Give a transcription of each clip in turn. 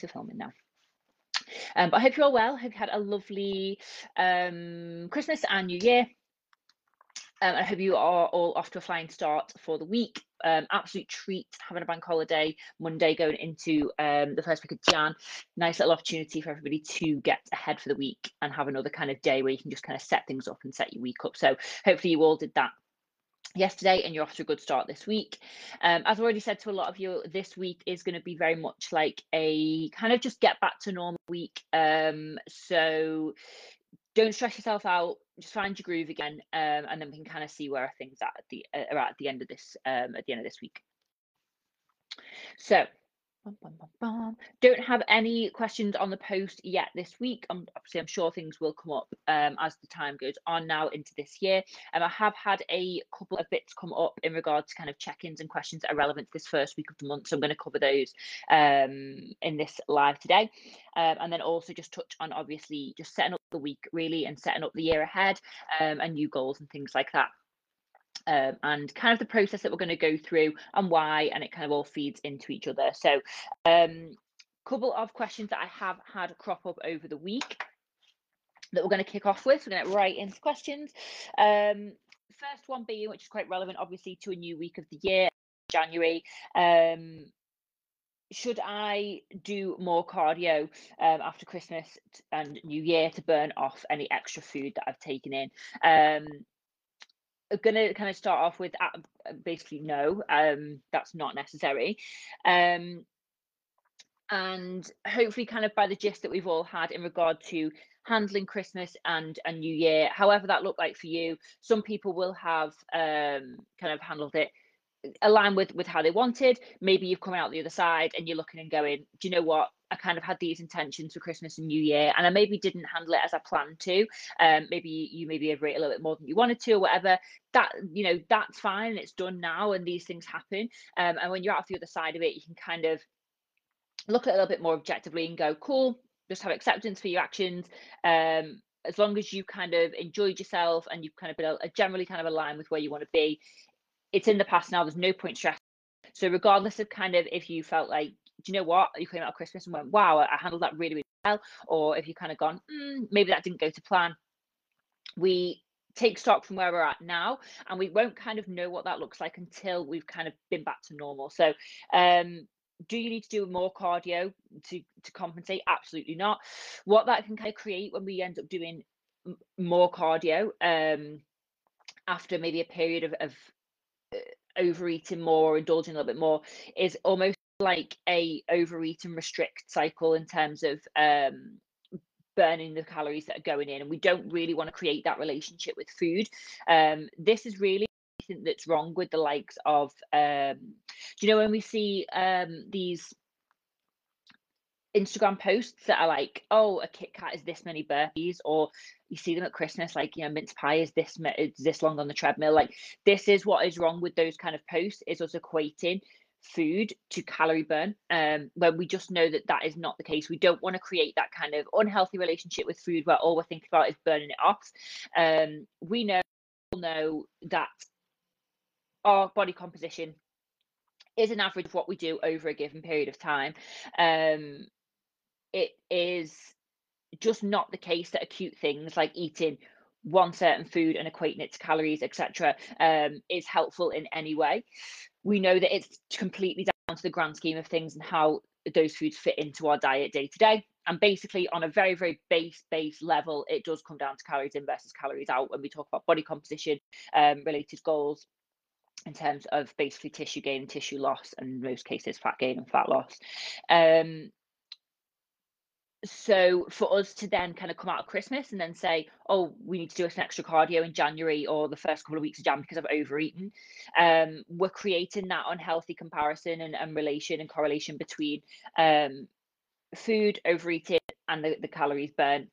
for filming now. Um, but I hope you're all well. Hope you had a lovely um, Christmas and New Year. Um, I hope you are all off to a flying start for the week. Um, absolute treat having a bank holiday Monday going into um, the first week of Jan. Nice little opportunity for everybody to get ahead for the week and have another kind of day where you can just kind of set things up and set your week up. So hopefully you all did that yesterday and you're off to a good start this week. Um, as I already said to a lot of you, this week is going to be very much like a kind of just get back to normal week. Um, so don't stress yourself out just find your groove again um, and then we can kind of see where things at, at the uh, are at the end of this um, at the end of this week so Bum, bum, bum. Don't have any questions on the post yet this week. Um, obviously, I'm sure things will come up um, as the time goes on now into this year. Um, I have had a couple of bits come up in regard to kind of check-ins and questions that are relevant to this first week of the month. So I'm going to cover those um, in this live today. Um, and then also just touch on obviously just setting up the week really and setting up the year ahead and new goals and things like that um, and kind of the process that we're going to go through and why, and it kind of all feeds into each other. So, um, couple of questions that I have had crop up over the week that we're going to kick off with. We're going to get right into questions. Um, first one being, which is quite relevant, obviously, to a new week of the year, January. Um, should I do more cardio um, after Christmas and New Year to burn off any extra food that I've taken in? Um, going to kind of start off with uh, basically no um that's not necessary um and hopefully kind of by the gist that we've all had in regard to handling christmas and a new year however that looked like for you some people will have um kind of handled it align with with how they wanted. Maybe you've come out the other side and you're looking and going do you know what? I kind of had these intentions for christmas and new year and i maybe didn't handle it as i planned to. Um maybe you maybe overate a little bit more than you wanted to or whatever. That you know that's fine it's done now and these things happen. Um and when you're out the other side of it you can kind of look at it a little bit more objectively and go cool just have acceptance for your actions. Um as long as you kind of enjoyed yourself and you've kind of been a, generally kind of aligned with where you want to be it's in the past now. There's no point stress. So regardless of kind of if you felt like, do you know what, you came out of Christmas and went, wow, I handled that really, really well, or if you kind of gone, mm, maybe that didn't go to plan. We take stock from where we're at now and we won't kind of know what that looks like until we've kind of been back to normal so um do you need to do more cardio to to compensate absolutely not what that can kind of create when we end up doing more cardio um after maybe a period of, of overeating more, or indulging a little bit more, is almost like a overeat and restrict cycle in terms of um, burning the calories that are going in and we don't really want to create that relationship with food. Um, this is really anything that's wrong with the likes of um, you know when we see um, these Instagram posts that are like, oh, a Kit Kat is this many burpees, or you see them at Christmas, like, you know, mince pie is this is this long on the treadmill. Like, this is what is wrong with those kind of posts is us equating food to calorie burn um when we just know that that is not the case. We don't want to create that kind of unhealthy relationship with food where all we're thinking about is burning it off. Um we know know that our body composition is an average of what we do over a given period of time. Um it is just not the case that acute things like eating one certain food and equating it to calories, etc., um, is helpful in any way. We know that it's completely down to the grand scheme of things and how those foods fit into our diet day to day. And basically, on a very, very base base level, it does come down to calories in versus calories out when we talk about body composition um, related goals in terms of basically tissue gain and tissue loss, and in most cases, fat gain and fat loss. Um, so for us to then kind of come out of Christmas and then say, oh, we need to do an extra cardio in January or the first couple of weeks of Jan because I've overeaten, um, we're creating that unhealthy comparison and, and relation and correlation between um, food, overeating, and the, the calories burned.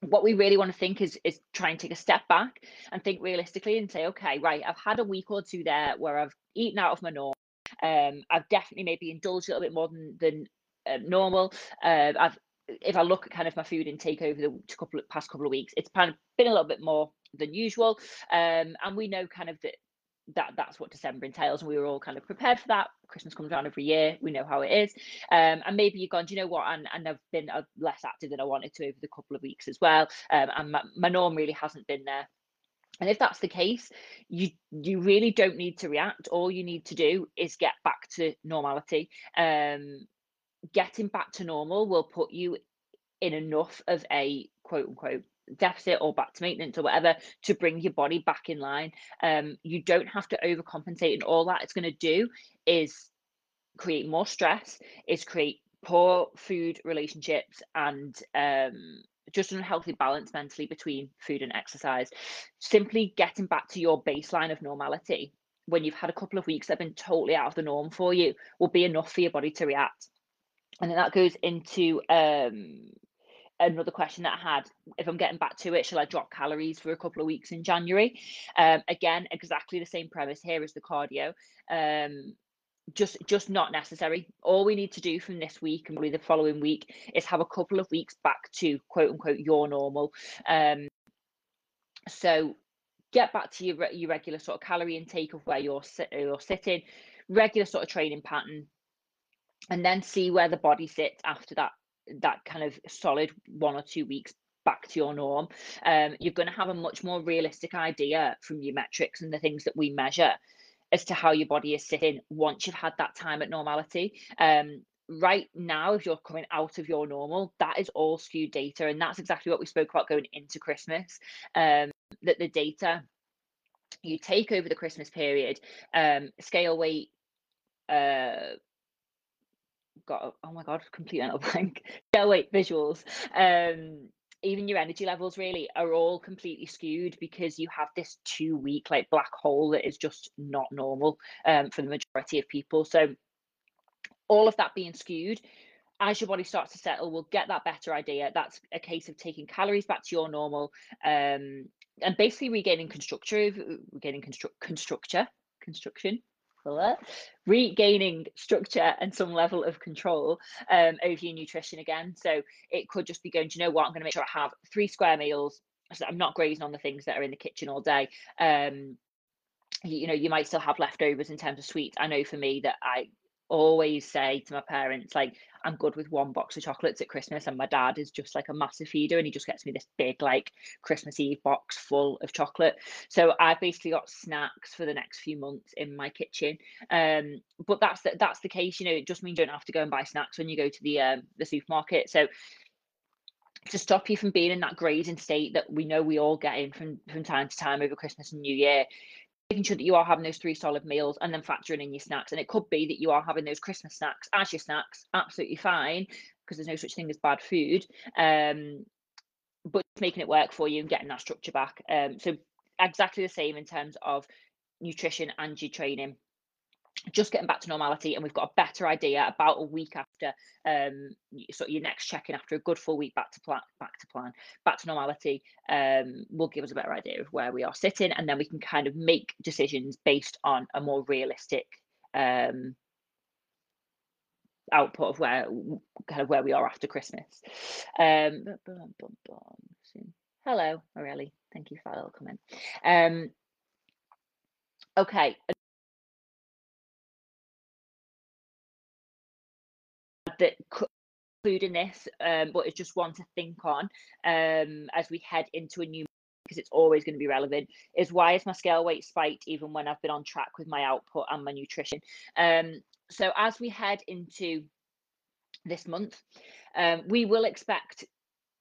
What we really want to think is is try and take a step back and think realistically and say, okay, right, I've had a week or two there where I've eaten out of my norm. Um, I've definitely maybe indulged a little bit more than than uh, normal. Uh, I've if I look at kind of my food intake over the couple of past couple of weeks, it's kind of been a little bit more than usual. Um, and we know kind of that that that's what December entails, and we were all kind of prepared for that. Christmas comes around every year; we know how it is. Um, and maybe you've gone, do you know what? And, and I've been uh, less active than I wanted to over the couple of weeks as well, um, and my, my norm really hasn't been there. And if that's the case, you you really don't need to react. All you need to do is get back to normality. Um, getting back to normal will put you in enough of a quote unquote deficit or back to maintenance or whatever to bring your body back in line. Um, you don't have to overcompensate, and all that it's going to do is create more stress, is create poor food relationships, and um, just an unhealthy balance mentally between food and exercise. Simply getting back to your baseline of normality when you've had a couple of weeks that have been totally out of the norm for you will be enough for your body to react. And then that goes into um, another question that I had. If I'm getting back to it, shall I drop calories for a couple of weeks in January? Um, again, exactly the same premise here as the cardio. Um, just just not necessary. All we need to do from this week and probably the following week is have a couple of weeks back to quote unquote your normal. Um, so get back to your your regular sort of calorie intake of where you're you're sitting, regular sort of training pattern, and then see where the body sits after that that kind of solid one or two weeks back to your norm. Um, you're going to have a much more realistic idea from your metrics and the things that we measure as to how your body is sitting once you've had that time at normality. Um, right now, if you're coming out of your normal, that is all skewed data. And that's exactly what we spoke about going into Christmas. Um, that the data you take over the Christmas period, um, scale weight, uh, got oh my god, complete mental blank. Scale weight visuals, um, even your energy levels really are all completely skewed because you have this two week like black hole that is just not normal um, for the majority of people. So all of that being skewed, as your body starts to settle, we'll get that better idea. That's a case of taking calories back to your normal um, and basically regaining constructure, regaining construct constructure, construction, regaining structure and some level of control um, over your nutrition again. So it could just be going, do you know what? I'm going to make sure I have three square meals. So I'm not grazing on the things that are in the kitchen all day. Um, you, you know, you might still have leftovers in terms of sweets. I know for me that I always say to my parents, like, I'm good with one box of chocolates at Christmas, and my dad is just like a massive feeder, and he just gets me this big, like, Christmas Eve box full of chocolate. So I've basically got snacks for the next few months in my kitchen. Um, but that's the, that's the case, you know. It just means you don't have to go and buy snacks when you go to the um, the supermarket. So to stop you from being in that grazing state that we know we all get in from from time to time over Christmas and New Year, making sure that you are having those three solid meals and then factoring in your snacks. And it could be that you are having those Christmas snacks as your snacks, absolutely fine, because there's no such thing as bad food. Um, but making it work for you and getting that structure back. Um, so exactly the same in terms of nutrition and your training just getting back to normality and we've got a better idea about a week after um of your next check-in after a good full week back to plan back to plan back to normality um will give us a better idea of where we are sitting and then we can kind of make decisions based on a more realistic um output of where kind of where we are after christmas. Um hello Morelli. thank you for that little comment. Um okay that include in this, um, but it's just one to think on um, as we head into a new because it's always going to be relevant is why is my scale weight spiked even when I've been on track with my output and my nutrition. Um, so as we head into this month, um, we will expect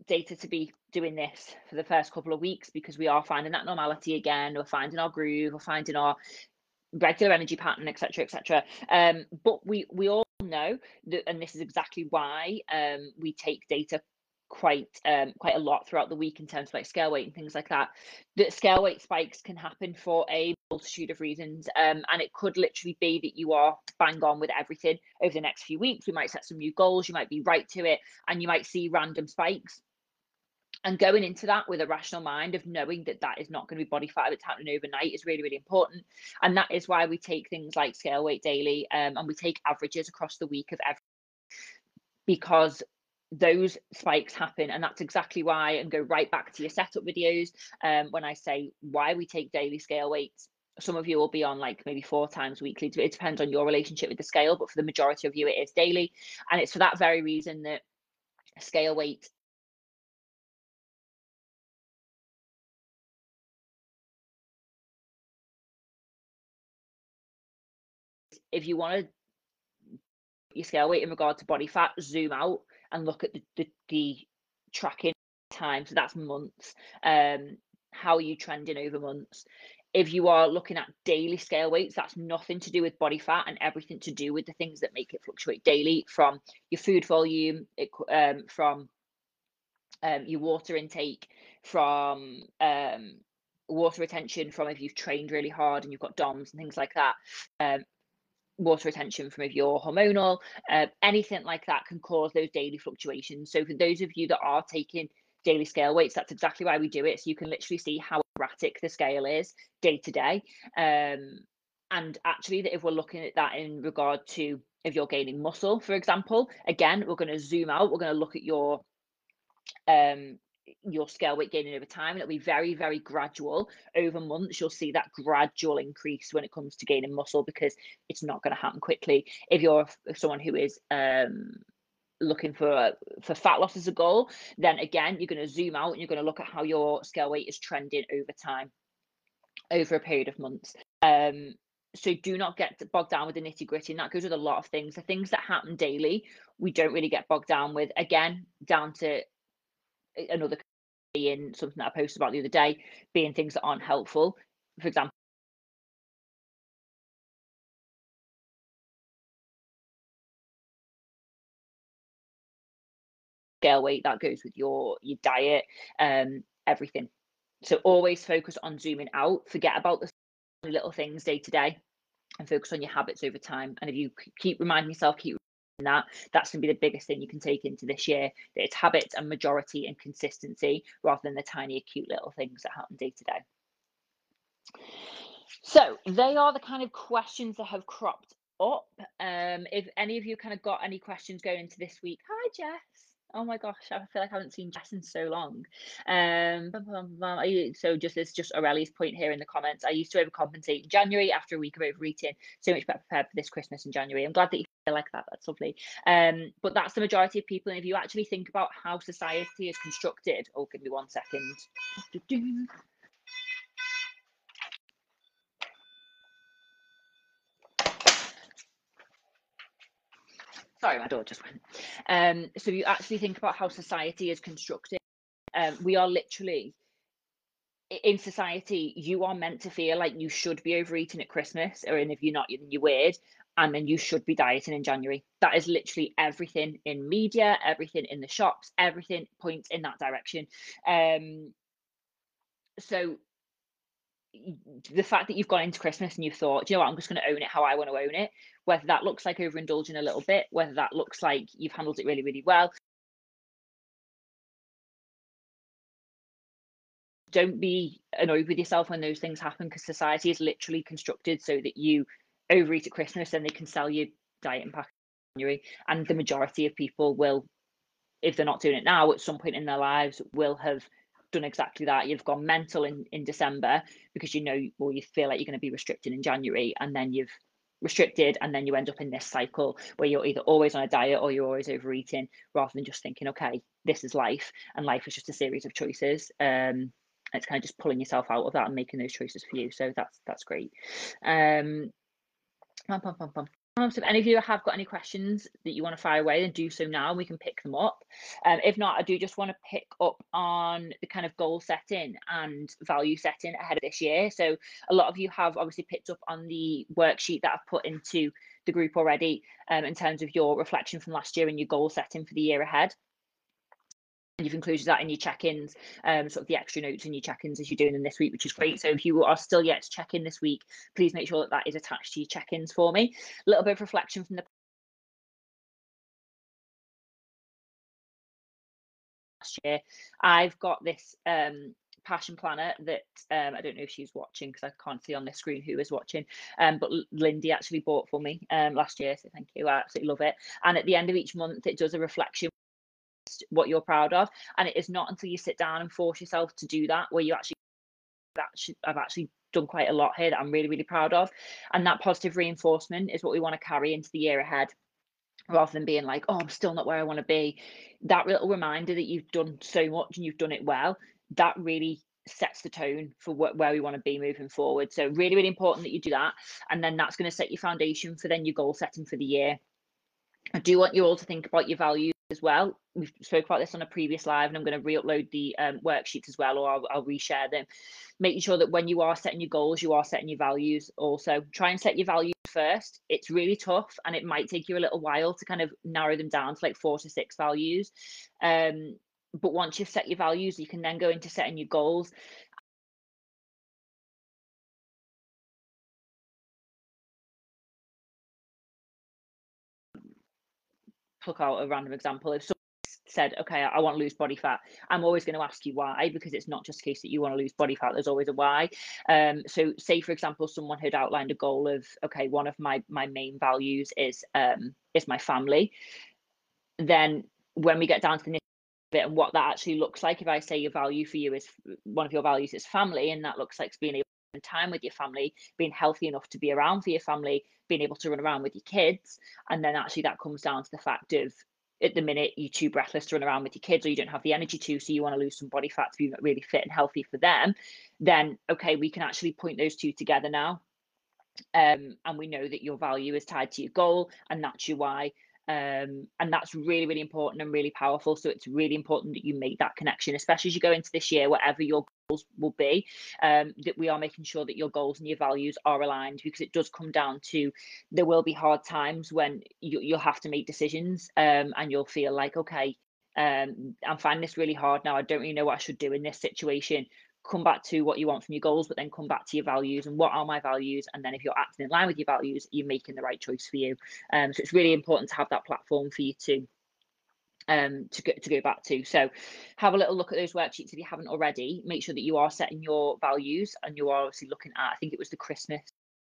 data to be doing this for the first couple of weeks because we are finding that normality again. We're finding our groove. We're finding our regular energy pattern, etc., etc. Um, but we we all know that, and this is exactly why um, we take data quite um, quite a lot throughout the week in terms of like scale weight and things like that. That scale weight spikes can happen for a multitude of reasons, um, and it could literally be that you are bang on with everything over the next few weeks. We might set some new goals. You might be right to it, and you might see random spikes and going into that with a rational mind of knowing that that is not going to be body fat that's happening overnight is really really important and that is why we take things like scale weight daily um, and we take averages across the week of every because those spikes happen and that's exactly why and go right back to your setup videos um, when i say why we take daily scale weights some of you will be on like maybe four times weekly. It depends on your relationship with the scale, but for the majority of you, it is daily. And it's for that very reason that scale weight if you want to your scale weight in regard to body fat, zoom out and look at the, the, the tracking time. So that's months. Um, how are you trending over months? If you are looking at daily scale weights, that's nothing to do with body fat and everything to do with the things that make it fluctuate daily from your food volume, it, um, from um, your water intake, from um, water retention, from if you've trained really hard and you've got DOMs and things like that. Um, water retention from if you're hormonal, uh, anything like that can cause those daily fluctuations. So for those of you that are taking daily scale weights, that's exactly why we do it. So you can literally see how erratic the scale is day to day. Um, and actually, that if we're looking at that in regard to if you're gaining muscle, for example, again, we're going to zoom out. We're going to look at your um, your scale weight gaining over time and it'll be very very gradual. Over months you'll see that gradual increase when it comes to gaining muscle because it's not going to happen quickly. If you're someone who is um looking for for fat loss as a goal then again you're going to zoom out and you're going to look at how your scale weight is trending over time over a period of months. Um so do not get bogged down with the nitty gritty and that goes with a lot of things. The things that happen daily we don't really get bogged down with. Again down to another being something that I posted about the other day, being things that aren't helpful. For example, scale weight that goes with your your diet, um, everything. So always focus on zooming out. Forget about the little things day to day, and focus on your habits over time. And if you keep reminding yourself, keep that that's going to be the biggest thing you can take into this year that it's habits and majority and consistency rather than the tiny acute little things that happen day to day so they are the kind of questions that have cropped up um if any of you kind of got any questions going into this week hi jess Oh my gosh, I feel like I haven't seen Jess in so long. Um, so just as just Aurelia's point here in the comments, I used to overcompensate in January after a week of overeating. So much better prepared for this Christmas in January. I'm glad that you like that. That's lovely. Um, but that's the majority of people. And if you actually think about how society is constructed, oh, give me one second. sorry, my door just went. Um, so you actually think about how society is constructed. Um, we are literally in society. You are meant to feel like you should be overeating at Christmas, or and if you're not, then you're weird. And then you should be dieting in January. That is literally everything in media, everything in the shops, everything points in that direction. Um, so the fact that you've gone into Christmas and you've thought, you know what, I'm just going to own it how I want to own it, whether that looks like overindulging a little bit, whether that looks like you've handled it really, really well. Don't be annoyed with yourself when those things happen because society is literally constructed so that you overeat at Christmas and they can sell you diet and pack January. And the majority of people will, if they're not doing it now, at some point in their lives, will have done exactly that. You've gone mental in, in December because you know, or you feel like you're going to be restricted in January, and then you've restricted, and then you end up in this cycle where you're either always on a diet or you're always overeating, rather than just thinking, okay, this is life, and life is just a series of choices. Um, it's kind of just pulling yourself out of that and making those choices for you. So that's that's great. Um, pum, pum, pum, um, so if any of you have got any questions that you want to fire away, then do so now and we can pick them up. Um, if not, I do just want to pick up on the kind of goal setting and value setting ahead of this year. So a lot of you have obviously picked up on the worksheet that I've put into the group already um, in terms of your reflection from last year and your goal setting for the year ahead you've included that in your check-ins, um, sort of the extra notes in your check-ins as you're doing them this week, which is great. So if you are still yet to check in this week, please make sure that that is attached to your check-ins for me. A little bit of reflection from the last year. I've got this um, passion planner that um, I don't know if she's watching because I can't see on the screen who is watching. Um, but Lindy actually bought for me um, last year, so thank you. I absolutely love it. And at the end of each month, it does a reflection what you're proud of. And it is not until you sit down and force yourself to do that where you actually that I've actually done quite a lot here that I'm really, really proud of. And that positive reinforcement is what we want to carry into the year ahead rather than being like, oh, I'm still not where I want to be. That little reminder that you've done so much and you've done it well, that really sets the tone for what, where we want to be moving forward. So really, really important that you do that. And then that's going to set your foundation for then your goal setting for the year. I do want you all to think about your values as well. We've spoke about this on a previous live, and I'm going to re-upload the um, worksheets as well, or I'll, I'll reshare them. Making sure that when you are setting your goals, you are setting your values. Also, try and set your values first. It's really tough, and it might take you a little while to kind of narrow them down to like four to six values. Um, but once you've set your values, you can then go into setting your goals. Pluck out a random example. If someone said, okay, I want to lose body fat, I'm always going to ask you why, because it's not just a case that you want to lose body fat, there's always a why. Um, so say for example, someone had outlined a goal of, okay, one of my my main values is um is my family. Then when we get down to the bit and what that actually looks like, if I say your value for you is one of your values is family, and that looks like being able time with your family, being healthy enough to be around for your family, being able to run around with your kids, and then actually that comes down to the fact of at the minute you're too breathless to run around with your kids or you don't have the energy to so you want to lose some body fat to be really fit and healthy for them then okay we can actually point those two together now. Um, and we know that your value is tied to your goal and that's your why um, and that's really really important and really powerful so it's really important that you make that connection especially as you go into this year whatever your goals will be um, that we are making sure that your goals and your values are aligned because it does come down to there will be hard times when you, you'll have to make decisions um, and you'll feel like okay um, I'm finding this really hard now. I don't really know what I should do in this situation come back to what you want from your goals, but then come back to your values and what are my values. And then if you're acting in line with your values, you're making the right choice for you. Um, so it's really important to have that platform for you to um to go to go back to so have a little look at those worksheets if you haven't already make sure that you are setting your values and you are obviously looking at i think it was the christmas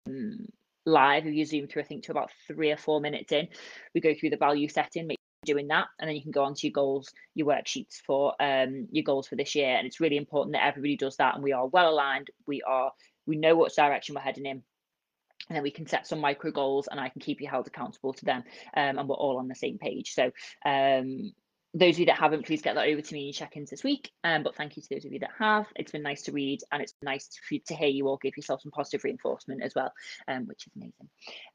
um, live if you zoom through i think to about three or four minutes in we go through the value setting make doing that and then you can go on to your goals your worksheets for um your goals for this year and it's really important that everybody does that and we are well aligned we are we know what direction we're heading in and then we can set some micro goals and i can keep you held accountable to them um, and we're all on the same page so um those of you that haven't, please get that over to me in check-ins this week. Um, but thank you to those of you that have. It's been nice to read and it's nice to, to hear you all give yourself some positive reinforcement as well, um, which is amazing.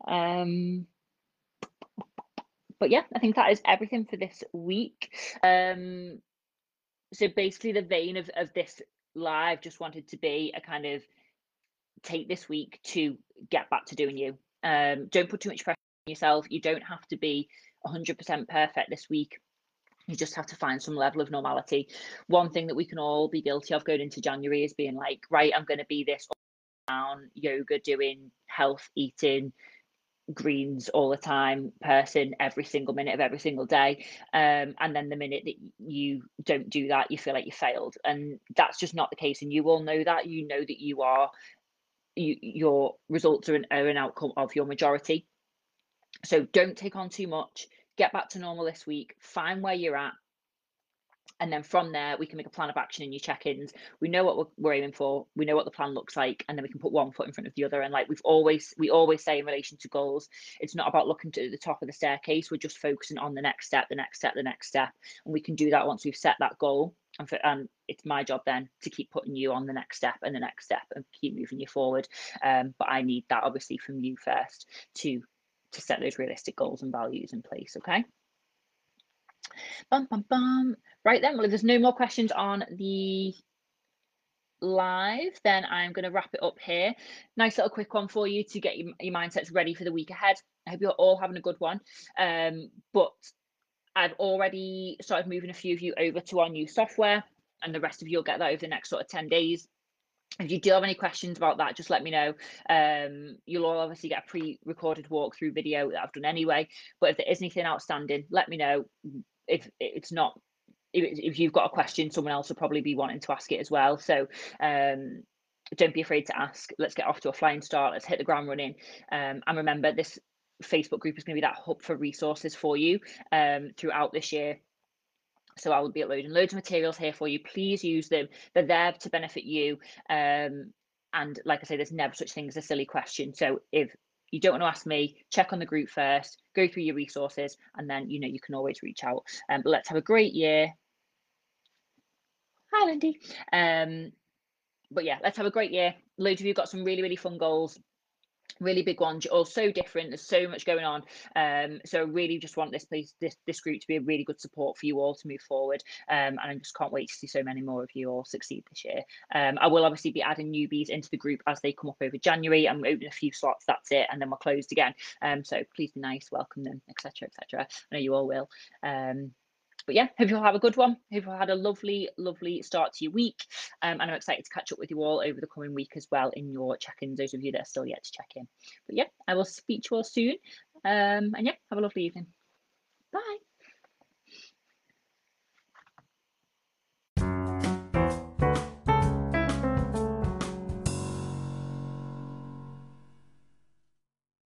Um, but yeah, I think that is everything for this week. Um, so basically, the vein of, of this live just wanted to be a kind of take this week to get back to doing you. Um, don't put too much pressure on yourself. You don't have to be 100% perfect this week. You just have to find some level of normality. One thing that we can all be guilty of going into January is being like, right, I'm going to be this down yoga, doing health, eating, greens all the time person every single minute of every single day. Um, and then the minute that you don't do that you feel like you failed. And that's just not the case. And you all know that. You know that you are you, your results are an, are an outcome of your majority. So don't take on too much. Get back to normal this week. Find where you're at and then from there we can make a plan of action and your check-ins. We know what we're, we're, aiming for we know what the plan looks like and then we can put one foot in front of the other. And like we've always we always say in relation to goals it's not about looking to the top of the staircase we're just focusing on the next step the next step the next step. And we can do that once we've set that goal. And, for, and it's my job then to keep putting you on the next step and the next step and keep moving you forward. Um, but i need that obviously from you first to to set those realistic goals and values in place okay Bum, bum, bum. Right then, well, if there's no more questions on the live, then I'm going to wrap it up here. Nice little quick one for you to get your, your mindsets ready for the week ahead. I hope you're all having a good one. Um, but I've already started moving a few of you over to our new software, and the rest of you will get that over the next sort of 10 days. If you do have any questions about that, just let me know. Um, you'll all obviously get a pre-recorded walkthrough video that I've done anyway. But if there is anything outstanding, let me know if it's not if, if you've got a question someone else will probably be wanting to ask it as well so um don't be afraid to ask let's get off to a flying start let's hit the ground running um and remember this facebook group is going to be that hub for resources for you um throughout this year so I will be uploading loads of materials here for you. Please use them. They're there to benefit you. Um, and like I say, there's never such thing as a silly question. So if you don't want to ask me, check on the group first, go through your resources, and then you know you can always reach out. Um, but let's have a great year. Hi, Lindy. Um, but yeah, let's have a great year. Loads of you got some really, really fun goals really big ones. All so different. There's so much going on. Um so really just want this place this this group to be a really good support for you all to move forward. Um and i just can't wait to see so many more of you all succeed this year. Um i will obviously be adding newbies into the group as they come up over january. I'm opening a few slots that's it and then we're closed again. Um so please be nice welcome them etc etc i know you all will. Um but yeah, hope you all have a good one. Hope you've had a lovely, lovely start to your week. Um, and I'm excited to catch up with you all over the coming week as well in your check-ins, those of you that are still yet to check in. But yeah, I will speak to you all soon. Um, and yeah, have a lovely evening. Bye.